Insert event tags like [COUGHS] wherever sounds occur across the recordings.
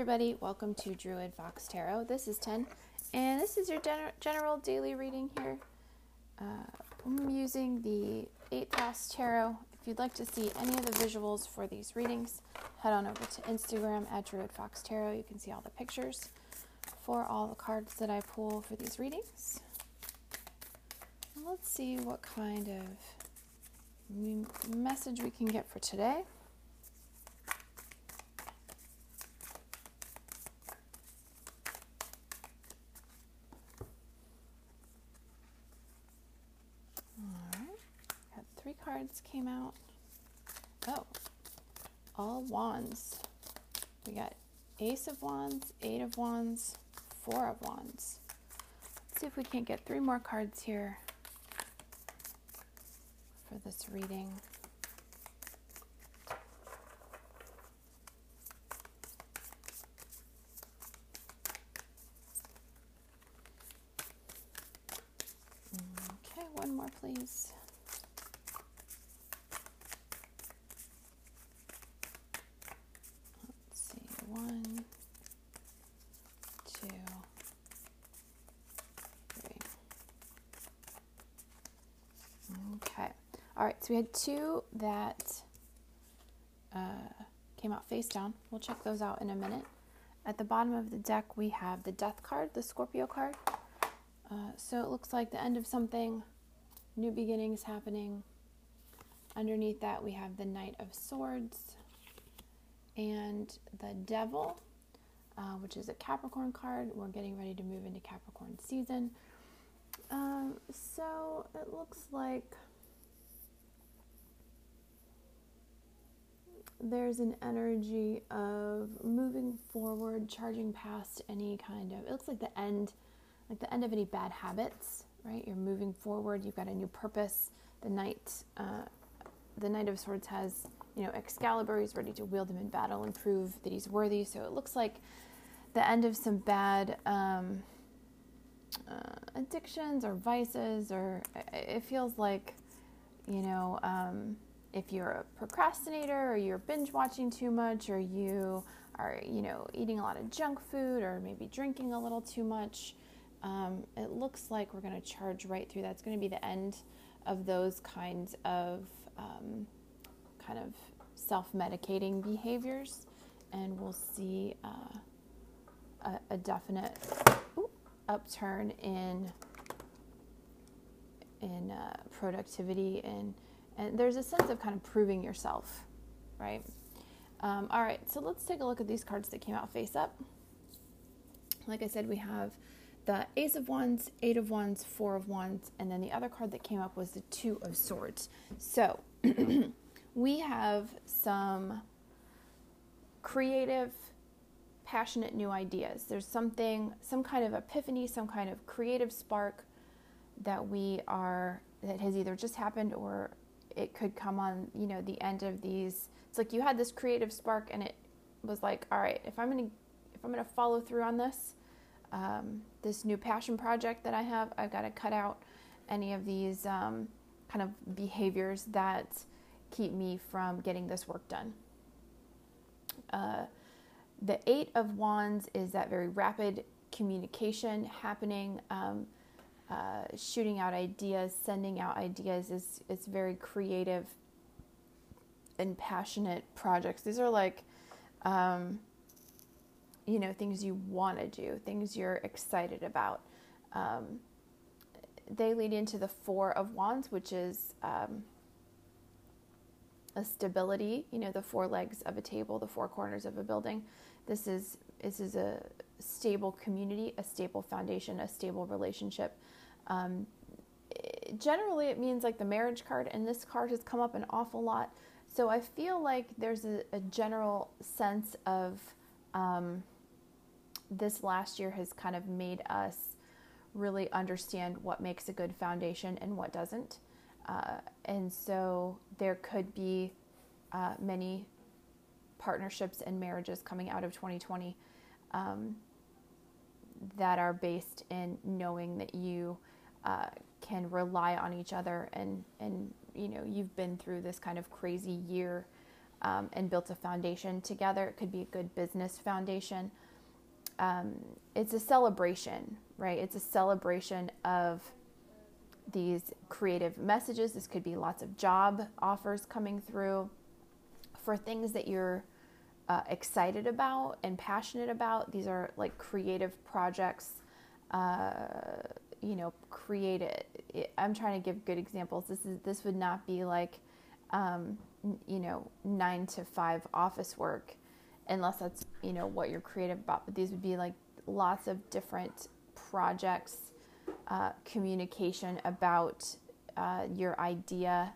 everybody, welcome to Druid Fox Tarot. This is 10, and this is your gen- general daily reading here. Uh, I'm using the 8th House Tarot. If you'd like to see any of the visuals for these readings, head on over to Instagram at Druid Fox Tarot. You can see all the pictures for all the cards that I pull for these readings. Let's see what kind of message we can get for today. Cards came out. Oh, all wands. We got Ace of Wands, Eight of Wands, Four of Wands. Let's see if we can't get three more cards here for this reading. Okay, one more, please. All right, so we had two that uh, came out face down. We'll check those out in a minute. At the bottom of the deck, we have the Death card, the Scorpio card. Uh, so it looks like the end of something, new beginnings happening. Underneath that, we have the Knight of Swords and the Devil, uh, which is a Capricorn card. We're getting ready to move into Capricorn season. Um, so it looks like there's an energy of moving forward, charging past any kind of, it looks like the end, like the end of any bad habits, right? You're moving forward, you've got a new purpose. The knight, uh, the Knight of Swords has, you know, Excalibur, he's ready to wield him in battle and prove that he's worthy. So it looks like the end of some bad um, uh, addictions or vices, or it feels like, you know, um, if you're a procrastinator or you're binge watching too much or you are, you know, eating a lot of junk food or maybe drinking a little too much, um, it looks like we're going to charge right through that's going to be the end of those kinds of um, kind of self medicating behaviors, and we'll see uh, a, a, definite upturn in in uh, productivity and and there's a sense of kind of proving yourself, right? Um, all right, so let's take a look at these cards that came out face up. Like I said, we have the Ace of Wands, Eight of Wands, Four of Wands, and then the other card that came up was the Two of Swords. So [CLEARS THROAT] we have some creative, passionate new ideas. There's something, some kind of epiphany, some kind of creative spark that we are, that has either just happened or it could come on, you know, the end of these. It's like you had this creative spark, and it was like, all right, if I'm gonna if I'm gonna follow through on this, um, this new passion project that I have, I've got to cut out any of these um, kind of behaviors that keep me from getting this work done. Uh, the Eight of Wands is that very rapid communication happening. Um, uh, shooting out ideas, sending out ideas is it's very creative and passionate projects. These are like, um, you know, things you want to do, things you're excited about. Um, they lead into the Four of Wands, which is um, a stability. You know, the four legs of a table, the four corners of a building. This is this is a stable community, a stable foundation, a stable relationship. Um, generally, it means like the marriage card, and this card has come up an awful lot. So I feel like there's a, a general sense of um, this last year has kind of made us really understand what makes a good foundation and what doesn't. Uh, and so there could be uh, many partnerships and marriages coming out of 2020 um, that are based in knowing that you uh, can rely on each other and and you know you've been through this kind of crazy year um, and built a foundation together. It could be a good business foundation. Um, it's a celebration, right? It's a celebration of these creative messages. This could be lots of job offers coming through for things that you're uh, excited about and passionate about. These are like creative projects. Uh, you know, create it. I'm trying to give good examples. This is this would not be like, um, you know, nine to five office work, unless that's you know what you're creative about. But these would be like lots of different projects, uh, communication about uh, your idea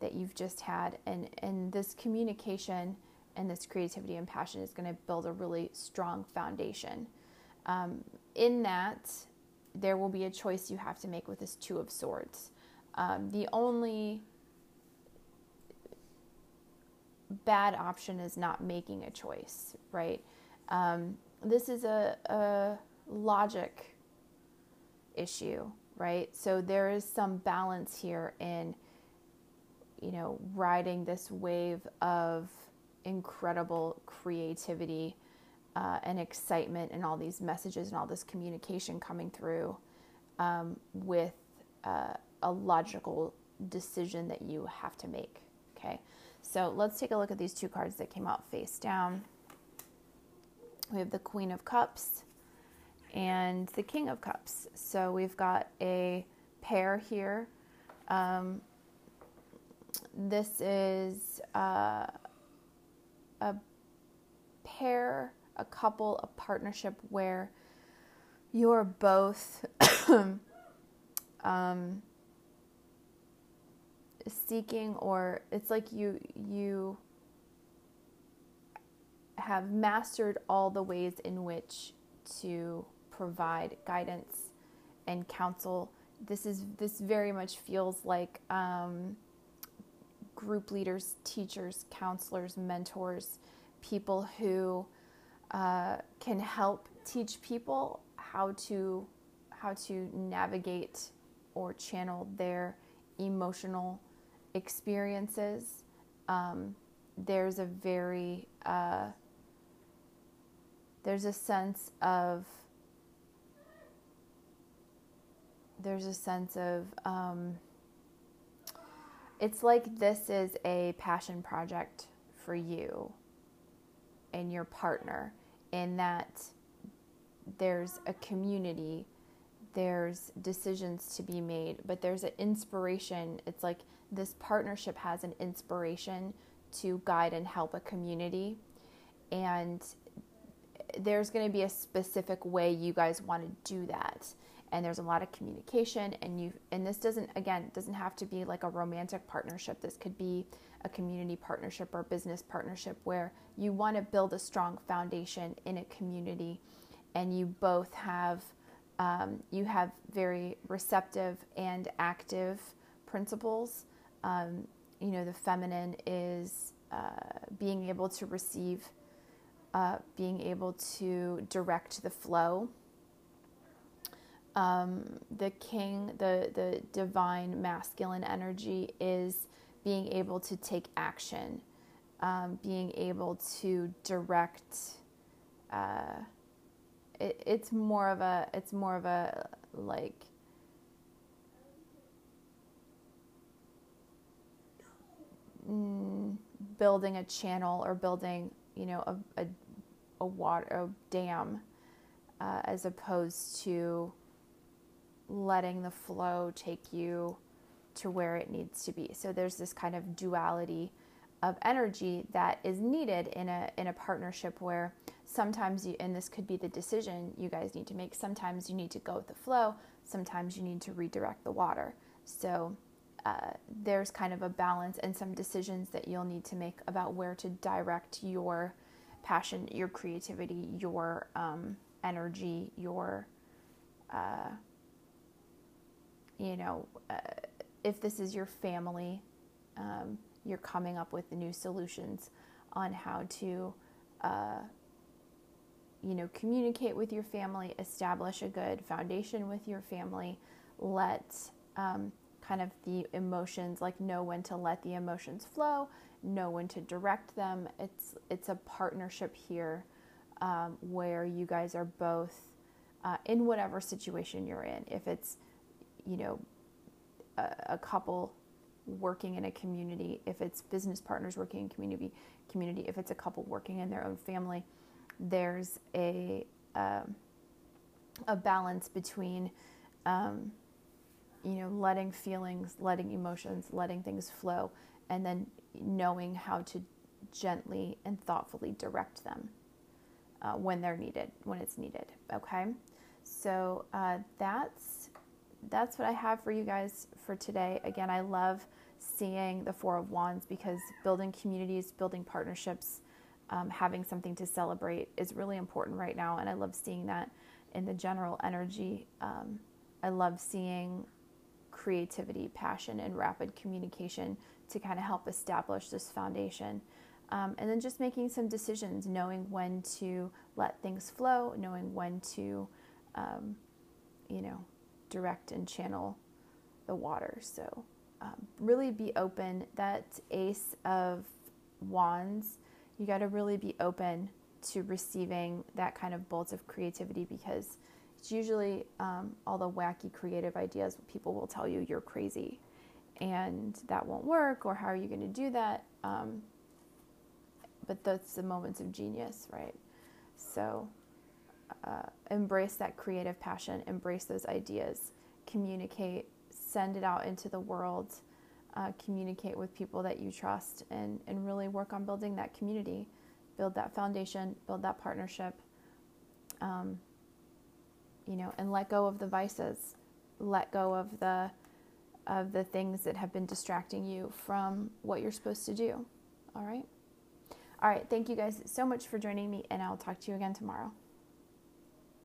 that you've just had, and and this communication and this creativity and passion is going to build a really strong foundation. Um, in that, there will be a choice you have to make with this Two of Swords. Um, the only bad option is not making a choice, right? Um, this is a, a logic issue, right? So there is some balance here in, you know, riding this wave of incredible creativity uh, and excitement and all these messages and all this communication coming through um, with uh, a logical decision that you have to make. Okay, so let's take a look at these two cards that came out face down. We have the Queen of Cups and the King of Cups. So we've got a pair here. Um, this is uh, a pair a couple, a partnership where you're both [COUGHS] um, seeking, or it's like you you have mastered all the ways in which to provide guidance and counsel. This is this very much feels like um, group leaders, teachers, counselors, mentors, people who uh, can help teach people how to how to navigate or channel their emotional experiences. Um, there's a very uh, there's a sense of there's a sense of um, it's like this is a passion project for you and your partner in that there's a community, there's decisions to be made, but there's an inspiration. It's like this partnership has an inspiration to guide and help a community. And there's going to be a specific way you guys want to do that and there's a lot of communication and you and this doesn't again doesn't have to be like a romantic partnership. This could be a community partnership or business partnership where you want to build a strong foundation in a community and you both have um, you have very receptive and active principles. Um, you know the feminine is uh, being able to receive uh, being able to direct the flow um, the king the the divine masculine energy is being able to take action, um, being able to direct. Uh, it, it's more of a it's more of a like mm, building a channel or building you know a a, a water a dam uh, as opposed to letting the flow take you to where it needs to be. So there's this kind of duality of energy that is needed in a in a partnership where sometimes you and this could be the decision you guys need to make. Sometimes you need to go with the flow. Sometimes you need to redirect the water. So uh, there's kind of a balance and some decisions that you'll need to make about where to direct your passion, your creativity, your um, energy, your uh, you know. Uh, if this is your family, um, you're coming up with new solutions on how to, uh, you know, communicate with your family, establish a good foundation with your family, let um, kind of the emotions, like know when to let the emotions flow, know when to direct them. It's it's a partnership here um, where you guys are both uh, in whatever situation you're in. If it's you know a, a couple working in a community, if it's business partners working in community, community, if it's a couple working in their own family, there's a um, a balance between um, you know letting feelings, letting emotions, letting things flow, and then knowing how to gently and thoughtfully direct them uh, when they're needed, when it's needed. Okay, so uh, that's that's what I have for you guys for today. Again, I love seeing the Four of Wands because building communities, building partnerships, um, having something to celebrate is really important right now. And I love seeing that in the general energy. Um, I love seeing creativity, passion, and rapid communication to kind of help establish this foundation. Um, and then just making some decisions, knowing when to let things flow, knowing when to, um, you know, direct and channel the water. So um, really be open. That Ace of Wands, you got to really be open to receiving that kind of bolt of creativity because it's usually um, all the wacky creative ideas people will tell you you're crazy and that won't work or how are you going to do that um, but that's the moments of genius right so uh, embrace that creative passion, embrace those ideas, communicate, send it out into the world, uh, communicate with people that you trust, and, and really work on building that community, build that foundation, build that partnership, um, you know, and let go of the vices, let go of the of the things that have been distracting you from what you're supposed to do. All right. All right. Thank you guys so much for joining me, and I'll talk to you again tomorrow.